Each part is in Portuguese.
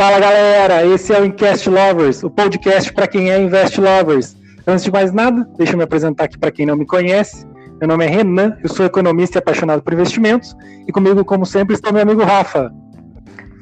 Fala galera, esse é o Incast Lovers, o podcast para quem é Invest Lovers. Antes de mais nada, deixa eu me apresentar aqui para quem não me conhece. Meu nome é Renan, eu sou economista e apaixonado por investimentos. E comigo, como sempre, está meu amigo Rafa.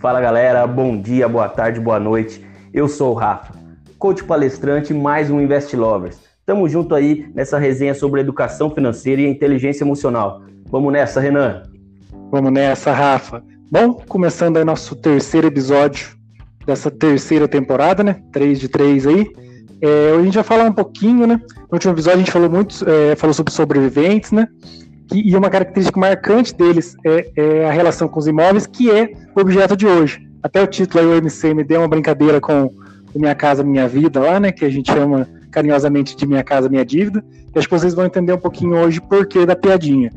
Fala galera, bom dia, boa tarde, boa noite. Eu sou o Rafa, coach palestrante mais um Invest Lovers. Tamo junto aí nessa resenha sobre educação financeira e inteligência emocional. Vamos nessa, Renan? Vamos nessa, Rafa. Bom, começando aí nosso terceiro episódio dessa terceira temporada, né? 3 de 3 aí. É, a gente vai falar um pouquinho, né? No último episódio a gente falou muito, é, falou sobre sobreviventes, né? E, e uma característica marcante deles é, é, a relação com os imóveis, que é o objeto de hoje. Até o título aí, o MCM, deu uma brincadeira com Minha Casa Minha Vida lá, né? Que a gente chama carinhosamente de Minha Casa Minha Dívida. E acho que vocês vão entender um pouquinho hoje por que da piadinha.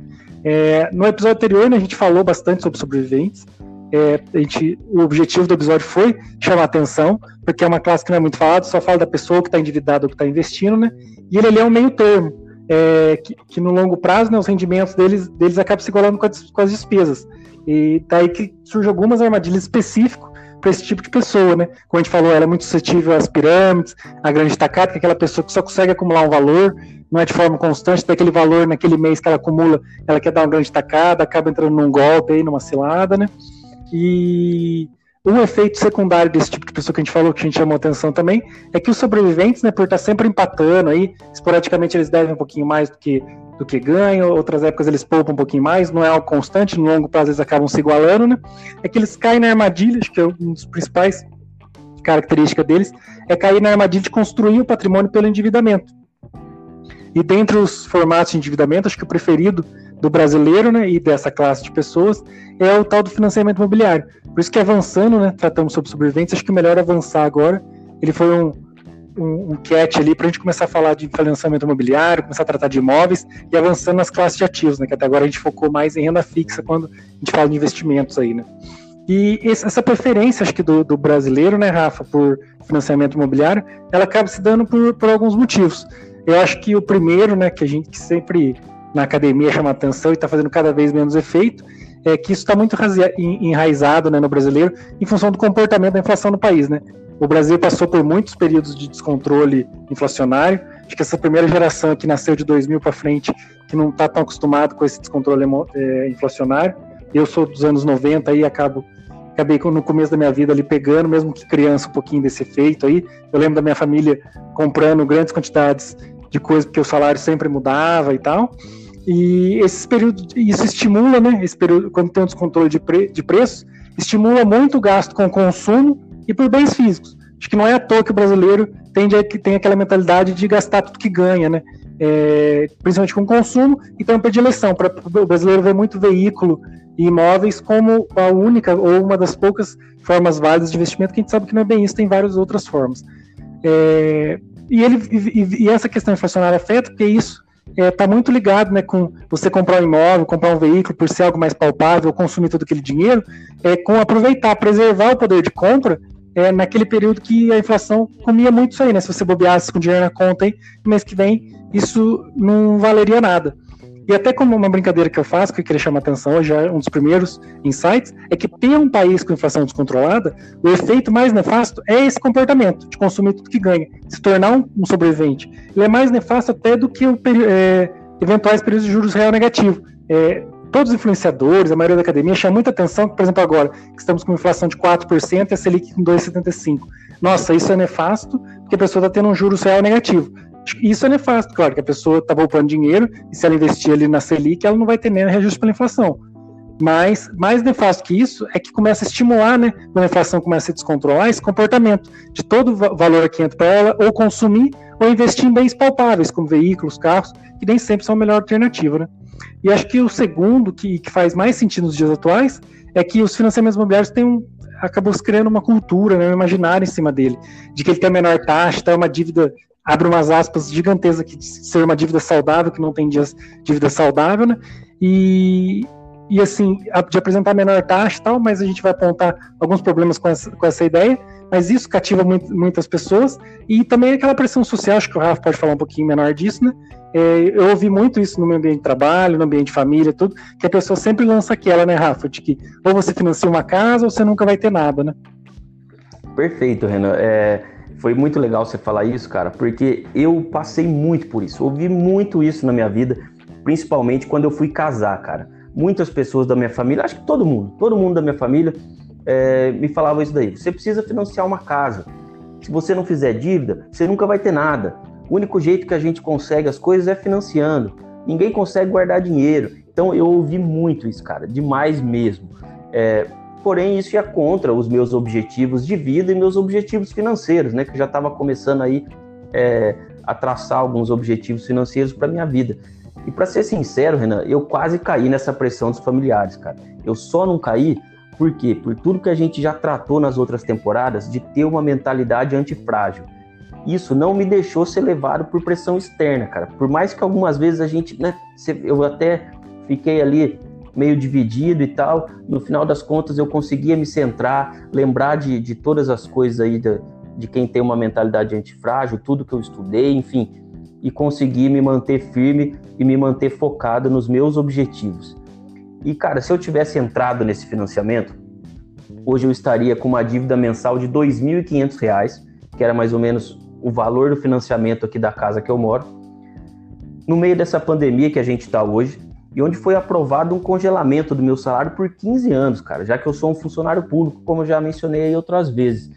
É, no episódio anterior, né, a gente falou bastante sobre sobreviventes. É, a gente, o objetivo do episódio foi chamar atenção, porque é uma classe que não é muito falada, só fala da pessoa que está endividada ou que está investindo, né? E ele, ele, é um meio termo, é, que, que, no longo prazo né, os rendimentos deles, deles acabam se igualando com, com as despesas. E daí que surgem algumas armadilhas específicas para esse tipo de pessoa, né? Como a gente falou, ela é muito suscetível às pirâmides, à grande tacada, que é aquela pessoa que só consegue acumular um valor, não é de forma constante, daquele valor naquele mês que ela acumula, ela quer dar uma grande tacada, acaba entrando num golpe aí, numa cilada, né? E um efeito secundário desse tipo de pessoa que a gente falou, que a gente chamou atenção também, é que os sobreviventes, né, por estar sempre empatando aí, esporadicamente eles devem um pouquinho mais do que, do que ganham, outras épocas eles poupam um pouquinho mais, não é algo constante, no longo prazo eles acabam se igualando, né? É que eles caem na armadilha, acho que é um dos principais características deles, é cair na armadilha de construir o patrimônio pelo endividamento. E dentre os formatos de endividamento, acho que o preferido do brasileiro né, e dessa classe de pessoas é o tal do financiamento imobiliário. Por isso que avançando, né, tratamos sobre sobreviventes, acho que o melhor é avançar agora. Ele foi um, um, um catch ali para a gente começar a falar de financiamento imobiliário, começar a tratar de imóveis e avançando nas classes de ativos, né, que até agora a gente focou mais em renda fixa quando a gente fala de investimentos aí, né. E essa preferência, acho que do, do, brasileiro, né, Rafa, por financiamento imobiliário, ela acaba se dando por, por alguns motivos. Eu acho que o primeiro, né, que a gente que sempre na academia chama atenção e está fazendo cada vez menos efeito, é que isso está muito enraizado né, no brasileiro em função do comportamento da inflação no país. Né? O Brasil passou por muitos períodos de descontrole inflacionário. Acho que essa primeira geração que nasceu de 2000 para frente, que não está tão acostumado com esse descontrole é, inflacionário. Eu sou dos anos 90 e acabo acabei no começo da minha vida ali pegando, mesmo que criança, um pouquinho desse efeito aí. Eu lembro da minha família comprando grandes quantidades de coisas porque o salário sempre mudava e tal. E esse período, isso estimula, né? Esse período, quando tem um descontrole de, pre, de preços, estimula muito o gasto com consumo e por bens físicos. Acho que não é à toa que o brasileiro tende a, que tem aquela mentalidade de gastar tudo que ganha, né? É, principalmente com consumo e tem uma predileção. Pra, o brasileiro vê muito veículo e imóveis como a única ou uma das poucas formas válidas de investimento, que a gente sabe que não é bem isso, tem várias outras formas. É, e, ele, e, e essa questão inflacionária afeta porque isso está é, tá muito ligado né, com você comprar um imóvel, comprar um veículo por ser algo mais palpável, consumir todo aquele dinheiro, é, com aproveitar, preservar o poder de compra é, naquele período que a inflação comia muito isso aí, né? Se você bobeasse com dinheiro na conta aí, mês que vem, isso não valeria nada. E até como uma brincadeira que eu faço, que eu queria chamar a atenção hoje, é um dos primeiros insights, é que ter um país com inflação descontrolada, o efeito mais nefasto é esse comportamento de consumir tudo que ganha, se tornar um, sobrevivente. Ele é mais nefasto até do que o, é, eventuais períodos de juros real negativo. É, todos os influenciadores, a maioria da academia, chama muita atenção, por exemplo, agora, que estamos com inflação de 4% e a Selic com 2,75%. Nossa, isso é nefasto, porque a pessoa está tendo um juros real negativo. Isso é nefasto, claro, que a pessoa está poupando dinheiro e se ela investir ali na Selic, ela não vai ter nem reajuste pela inflação. Mas mais nefasto que isso é que começa a estimular, né, quando a inflação começa a descontrolar, esse comportamento de todo o valor que entra para ela, ou consumir, ou investir em bens palpáveis, como veículos, carros, que nem sempre são a melhor alternativa. Né? E acho que o segundo, que, que faz mais sentido nos dias atuais, é que os financiamentos imobiliários têm um, acabou se criando uma cultura, né, um imaginário em cima dele, de que ele tem a menor taxa, tem uma dívida abre umas aspas gigantescas aqui de ser uma dívida saudável, que não tem dias, dívida saudável, né? E, e assim, de apresentar menor taxa e tal, mas a gente vai apontar alguns problemas com essa, com essa ideia, mas isso cativa muito, muitas pessoas, e também aquela pressão social, acho que o Rafa pode falar um pouquinho menor disso, né? É, eu ouvi muito isso no meu ambiente de trabalho, no ambiente de família, tudo, que a pessoa sempre lança aquela, né, Rafa, de que ou você financia uma casa ou você nunca vai ter nada, né? Perfeito, Renan. É, foi muito legal você falar isso, cara, porque eu passei muito por isso, ouvi muito isso na minha vida, principalmente quando eu fui casar, cara. Muitas pessoas da minha família, acho que todo mundo, todo mundo da minha família é, me falava isso daí. Você precisa financiar uma casa. Se você não fizer dívida, você nunca vai ter nada. O único jeito que a gente consegue as coisas é financiando. Ninguém consegue guardar dinheiro. Então eu ouvi muito isso, cara, demais mesmo. É, porém, isso ia contra os meus objetivos de vida e meus objetivos financeiros, né? Que já estava começando aí é, a traçar alguns objetivos financeiros para minha vida. E para ser sincero, Renan, eu quase caí nessa pressão dos familiares, cara. Eu só não caí por quê? Por tudo que a gente já tratou nas outras temporadas de ter uma mentalidade antifrágil. Isso não me deixou ser levado por pressão externa, cara. Por mais que algumas vezes a gente, né, eu até fiquei ali meio dividido e tal. No final das contas, eu conseguia me centrar, lembrar de, de todas as coisas aí de, de quem tem uma mentalidade antifrágil, tudo que eu estudei, enfim, e conseguir me manter firme e me manter focado nos meus objetivos. E, cara, se eu tivesse entrado nesse financiamento, hoje eu estaria com uma dívida mensal de R$ 2.500, que era mais ou menos o valor do financiamento aqui da casa que eu moro. No meio dessa pandemia que a gente está hoje, e onde foi aprovado um congelamento do meu salário por 15 anos, cara, já que eu sou um funcionário público, como eu já mencionei aí outras vezes.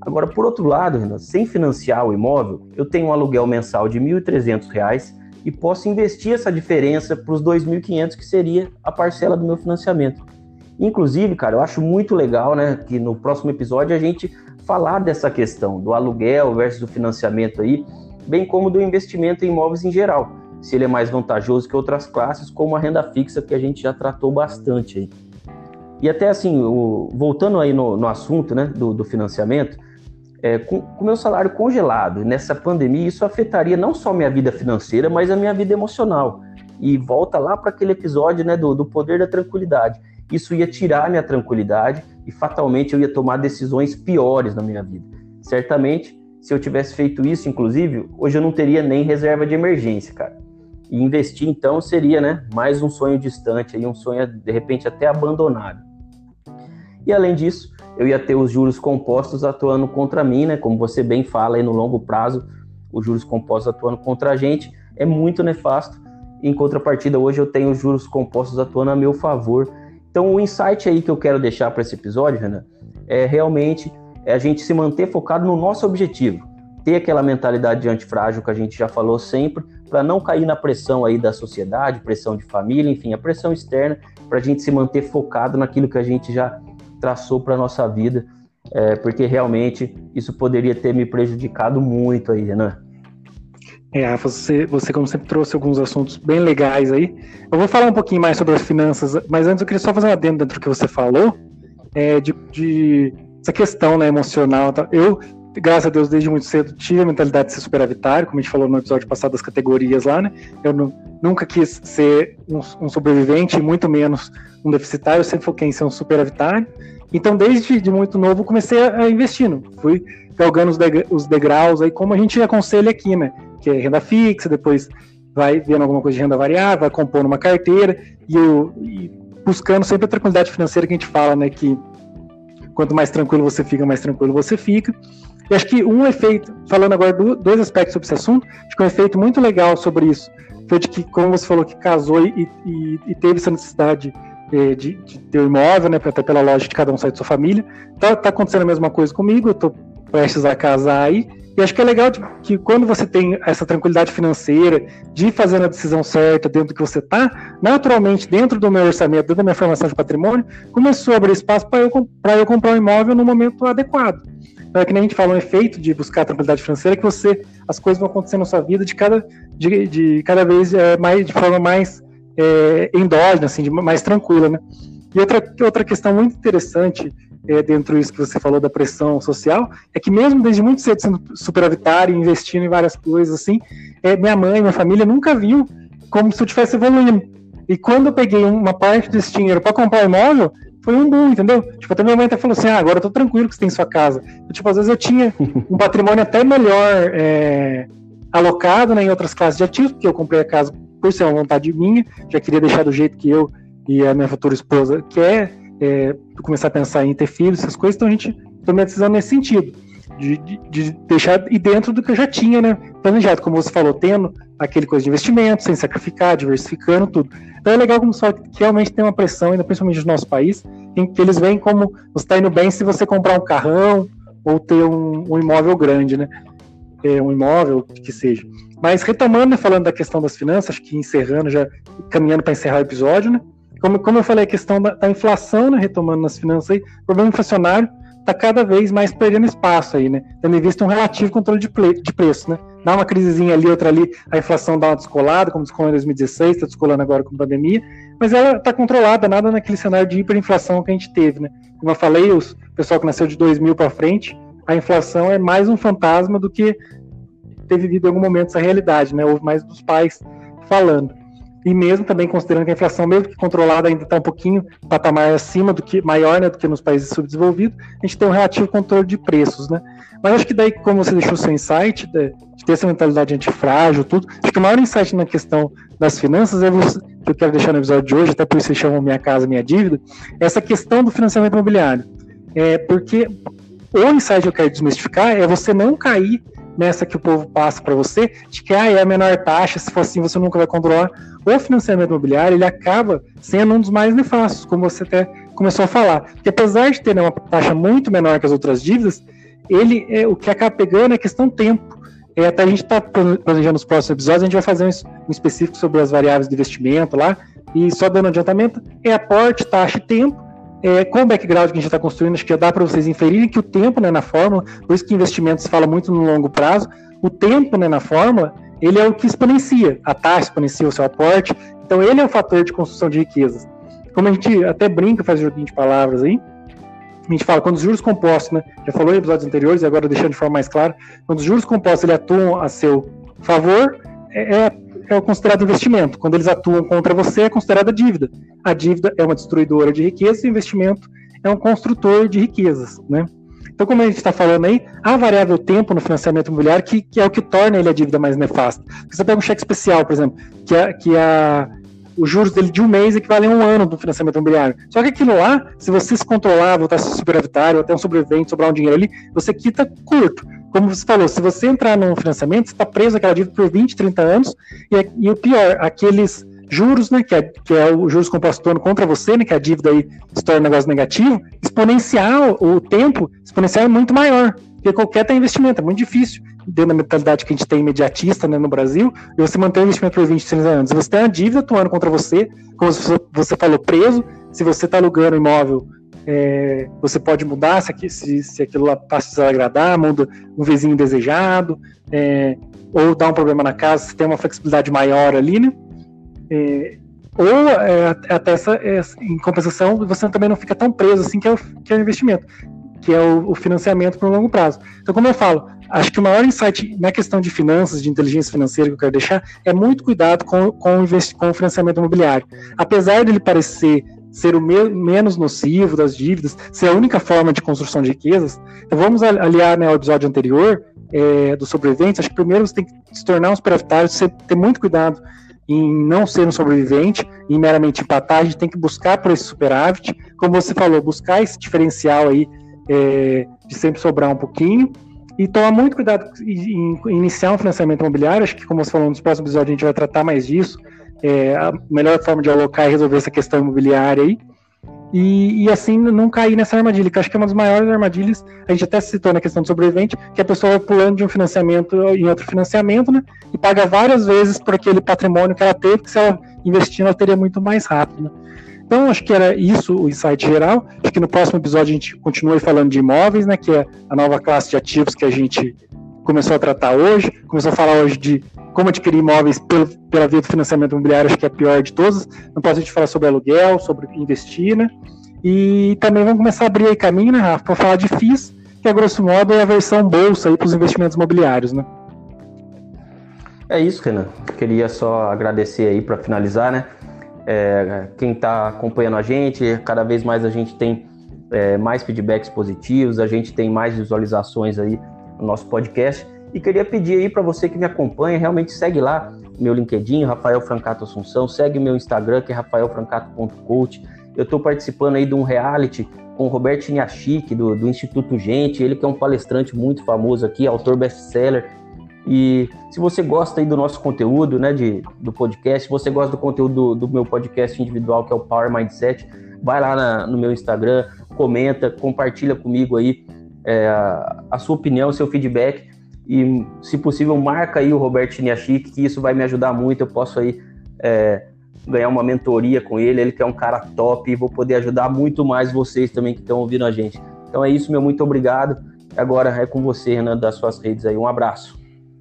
Agora, por outro lado, Renan, sem financiar o imóvel, eu tenho um aluguel mensal de R$ 1.300 e posso investir essa diferença para os 2.500 que seria a parcela do meu financiamento. Inclusive, cara, eu acho muito legal, né, que no próximo episódio a gente falar dessa questão do aluguel versus o financiamento aí, bem como do investimento em imóveis em geral se ele é mais vantajoso que outras classes, como a renda fixa, que a gente já tratou bastante aí. E até assim, o, voltando aí no, no assunto né, do, do financiamento, é, com o meu salário congelado nessa pandemia, isso afetaria não só minha vida financeira, mas a minha vida emocional. E volta lá para aquele episódio né, do, do poder da tranquilidade. Isso ia tirar minha tranquilidade e fatalmente eu ia tomar decisões piores na minha vida. Certamente, se eu tivesse feito isso, inclusive, hoje eu não teria nem reserva de emergência, cara. E investir, então, seria né, mais um sonho distante, aí, um sonho, de repente, até abandonado. E, além disso, eu ia ter os juros compostos atuando contra mim, né? Como você bem fala, aí no longo prazo, os juros compostos atuando contra a gente é muito nefasto. Em contrapartida, hoje eu tenho os juros compostos atuando a meu favor. Então, o insight aí que eu quero deixar para esse episódio, Renan, é realmente é a gente se manter focado no nosso objetivo ter aquela mentalidade de antifrágil que a gente já falou sempre, para não cair na pressão aí da sociedade, pressão de família, enfim, a pressão externa, para a gente se manter focado naquilo que a gente já traçou para nossa vida, é, porque realmente isso poderia ter me prejudicado muito aí, Renan. É, Rafa, você, você, como sempre, trouxe alguns assuntos bem legais aí. Eu vou falar um pouquinho mais sobre as finanças, mas antes eu queria só fazer uma adendo dentro do que você falou, é, de, de essa questão né, emocional. Eu graças a Deus, desde muito cedo, tive a mentalidade de ser superavitário, como a gente falou no episódio passado das categorias lá, né? Eu não, nunca quis ser um, um, sobrevivente, muito menos um deficitário, eu sempre foquei em ser um superavitário. Então, desde de muito novo, comecei a, a investindo. Fui galgando os, os degraus aí, como a gente aconselha aqui, né? Que é renda fixa, depois vai vendo alguma coisa de renda variável, vai compondo uma carteira, e, e buscando sempre a tranquilidade financeira que a gente fala, né? Que quanto mais tranquilo você fica, mais tranquilo você fica. E acho que um efeito, falando agora do, dois aspectos sobre esse assunto, acho que um efeito muito legal sobre isso foi de que, como você falou, que casou e, e, e teve essa necessidade eh, de, de, ter um imóvel, né, até pela lógica de cada um sair de sua família. Tá, tá acontecendo a mesma coisa comigo, eu tô prestes a casar aí, e acho que é legal de, que quando você tem essa tranquilidade financeira, de fazer a decisão certa dentro do que você está, naturalmente, dentro do meu orçamento, dentro da minha formação de patrimônio, começou a abrir espaço para eu, eu comprar um imóvel no momento adequado. Então, é que nem a gente fala, um efeito de buscar a tranquilidade financeira que você, as coisas vão acontecendo na sua vida de cada, de, de cada vez é, mais, de forma mais é, endógena, assim, de, mais tranquila, né? E outra, outra questão muito interessante é, dentro disso que você falou da pressão social, é que mesmo desde muito cedo sendo superavitário, investindo em várias coisas, assim, é, minha mãe, minha família nunca viu como se eu estivesse evoluindo. E quando eu peguei uma parte desse dinheiro para comprar um imóvel, foi um boom, entendeu? Tipo, até minha mãe até falou assim: ah, agora eu tô tranquilo que você tem sua casa. Eu, tipo, às vezes eu tinha um patrimônio até melhor é, alocado né, em outras classes de ativos, porque eu comprei a casa por ser uma vontade minha, já queria deixar do jeito que eu e a minha futura esposa quer, é, começar a pensar em ter filhos, essas coisas, então a gente tomei a decisão nesse sentido, de, de, de, deixar e dentro do que eu já tinha, né, planejado, como você falou, tendo aquele coisa de investimento, sem sacrificar, diversificando tudo. Então é legal como só que realmente tem uma pressão, ainda principalmente no nosso país, em que eles veem como você está indo bem se você comprar um carrão ou ter um, um imóvel grande, né? É, um imóvel que seja. Mas retomando, né, falando da questão das finanças, acho que encerrando, já caminhando para encerrar o episódio, né? Como, como eu falei, a questão da, da inflação, né, retomando nas finanças aí, o problema inflacionário está cada vez mais perdendo espaço aí, né? Tendo em vista um relativo controle de, ple, de preço, né? Dá uma crisezinha ali, outra ali, a inflação dá uma descolada, como descolou em 2016, está descolando agora com a pandemia, mas ela está controlada, nada naquele cenário de hiperinflação que a gente teve, né? Como eu falei, o pessoal que nasceu de 2000 para frente, a inflação é mais um fantasma do que ter vivido em algum momento essa realidade, né? Houve mais dos pais falando e mesmo também considerando que a inflação, mesmo que controlada, ainda está um pouquinho patamar acima do que maior né, do que nos países subdesenvolvidos, a gente tem um relativo controle de preços, né? Mas acho que daí, como você deixou o seu insight, de, de ter essa mentalidade antifrágil, tudo, acho que o maior insight na questão das finanças é você, que eu quero deixar no episódio de hoje, até por isso você chama Minha Casa Minha Dívida, é essa questão do financiamento imobiliário. É, porque o insight que eu quero desmistificar é você não cair nessa que o povo passa para você, de que ah, é a menor taxa, se for assim você nunca vai controlar. O financiamento imobiliário ele acaba sendo um dos mais nefastos, como você até começou a falar. Que apesar de ter né, uma taxa muito menor que as outras dívidas, ele é, o que acaba pegando é questão tempo. É, até a gente está planejando os próximos episódios, a gente vai fazer um específico sobre as variáveis de investimento lá, e só dando adiantamento, é aporte, taxa e tempo, é, com o background que a gente está construindo, acho que já dá para vocês inferirem que o tempo né, na fórmula, por isso que investimentos fala muito no longo prazo, o tempo né, na fórmula, ele é o que exponencia, a taxa exponencia o seu aporte, então ele é o fator de construção de riquezas. Como a gente até brinca, faz joguinho de palavras aí, a gente fala, quando os juros compostos, né, já falou em episódios anteriores, e agora deixando de forma mais clara, quando os juros compostos ele atuam a seu favor, é, é é considerado investimento. Quando eles atuam contra você, é considerada dívida. A dívida é uma destruidora de riqueza e o investimento é um construtor de riquezas, né? Então, como a gente está falando aí, há variável tempo no financiamento imobiliário que, que, é o que torna ele a dívida mais nefasta. Você pega um cheque especial, por exemplo, que, é, que é os juros dele de um mês equivalem a um ano do financiamento imobiliário. Só que aquilo lá, se você se controlar, voltar a ser superavitário, até um sobrevivente, sobrar um dinheiro ali, você quita curto como você falou, se você entrar num financiamento, você está preso àquela dívida por 20, 30 anos, e, e o pior, aqueles juros, né, que é, que é o juros composto contra você, né, que a dívida aí se torna um negócio negativo, exponencial, o tempo exponencial é muito maior, porque qualquer investimento, é muito difícil, dentro da mentalidade que a gente tem imediatista né, no Brasil, e você manter o investimento por 20, 30 anos. Você tem uma dívida atuando contra você, como você falou, preso, se você está alugando imóvel é, você pode mudar se, se, se aquilo lá passa se agradar, muda um vizinho desejado, é, ou dá um problema na casa, se tem uma flexibilidade maior ali, né? É, ou é, até essa, em compensação, você também não fica tão preso assim que é o, que é o investimento, que é o, o financiamento para o longo prazo. Então, como eu falo, acho que o maior insight na questão de finanças, de inteligência financeira que eu quero deixar, é muito cuidado com, com, o, com o financiamento imobiliário. Apesar dele parecer ser o me menos nocivo das dívidas, ser a única forma de construção de riquezas. Então vamos aliar né, ao episódio anterior é, dos sobreviventes. Acho que primeiro você tem que se tornar um superavitário, você ter muito cuidado em não ser um sobrevivente, em meramente empatar, a gente tem que buscar por esse superávit, como você falou, buscar esse diferencial aí é, de sempre sobrar um pouquinho e tomar muito cuidado em, em iniciar um financiamento imobiliário. Acho que, como você falou, nos próximos episódios a gente vai tratar mais disso é, a melhor forma de alocar e resolver essa questão imobiliária aí. E, e, assim não cair nessa armadilha, que acho que é uma das maiores armadilhas, a gente até citou na questão do sobrevivente, que a pessoa vai pulando de um financiamento em outro financiamento, né? E paga várias vezes por aquele patrimônio que ela teve, que se ela investindo ela teria muito mais rápido. Né? Então, acho que era isso o insight geral. Acho que no próximo episódio a gente continua falando de imóveis, né? Que é a nova classe de ativos que a gente começou a tratar hoje, começou a falar hoje de como adquirir imóveis pelo, pela via do financiamento imobiliário, acho que é a pior de todas. Não posso a gente falar sobre aluguel, sobre investir, né? E também vamos começar a abrir aí caminho, né, Rafa, para falar de FIIs, que a grosso modo é a versão bolsa aí para os investimentos imobiliários, né? É isso, Renan. Queria só agradecer aí para finalizar, né? É, quem está acompanhando a gente, cada vez mais a gente tem é, mais feedbacks positivos, a gente tem mais visualizações aí nosso podcast. E queria pedir aí para você que me acompanha, realmente segue lá meu LinkedIn, Rafael Francato Assunção, segue meu Instagram, que é rafaelfrancato.coach. Eu estou participando aí de um reality com o Roberto Niachik, do, do Instituto Gente, ele que é um palestrante muito famoso aqui, autor best-seller. E se você gosta aí do nosso conteúdo, né, de, do podcast, se você gosta do conteúdo do, do meu podcast individual, que é o Power Mindset, vai lá na, no meu Instagram, comenta, compartilha comigo aí é, a, sua opinião, o seu feedback e, se possível, marca aí o Roberto Niachik, que isso vai me ajudar muito, eu posso aí é, ganhar uma mentoria com ele, ele que é um cara top e vou poder ajudar muito mais vocês também que estão ouvindo a gente. Então é isso, meu muito obrigado. Agora é com você, Renan, das suas redes aí. Um abraço.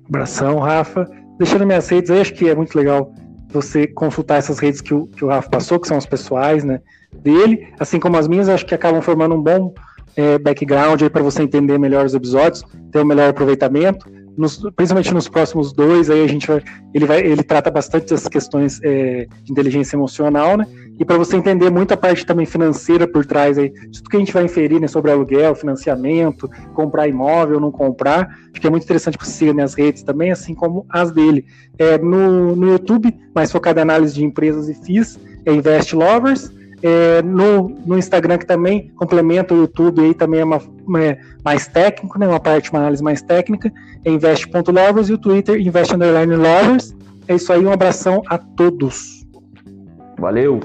Abração, Rafa. Deixando minhas redes aí, acho que é muito legal você consultar essas redes que o, que o Rafa passou, que são as pessoais, né, dele, assim como as minhas, acho que acabam formando um bom é, background para você entender melhor os episódios, ter um melhor aproveitamento nos, principalmente nos próximos dois, aí a gente vai, ele vai, ele trata bastante das questões é, de inteligência emocional, né? E para você entender muito a parte também financeira por trás aí, tudo que a gente vai inferir né, sobre aluguel, financiamento, comprar imóvel, não comprar, acho que é muito interessante que você siga minhas redes também, assim como as dele. É, no, no YouTube, mais focado em análise de empresas e FIIs, é Invest Lovers é, no, no Instagram, que também complementa o YouTube, aí também é, uma, é mais técnico, né, uma parte, uma análise mais técnica, é invest.lovers e o Twitter invest. É isso aí, um abração a todos. Valeu!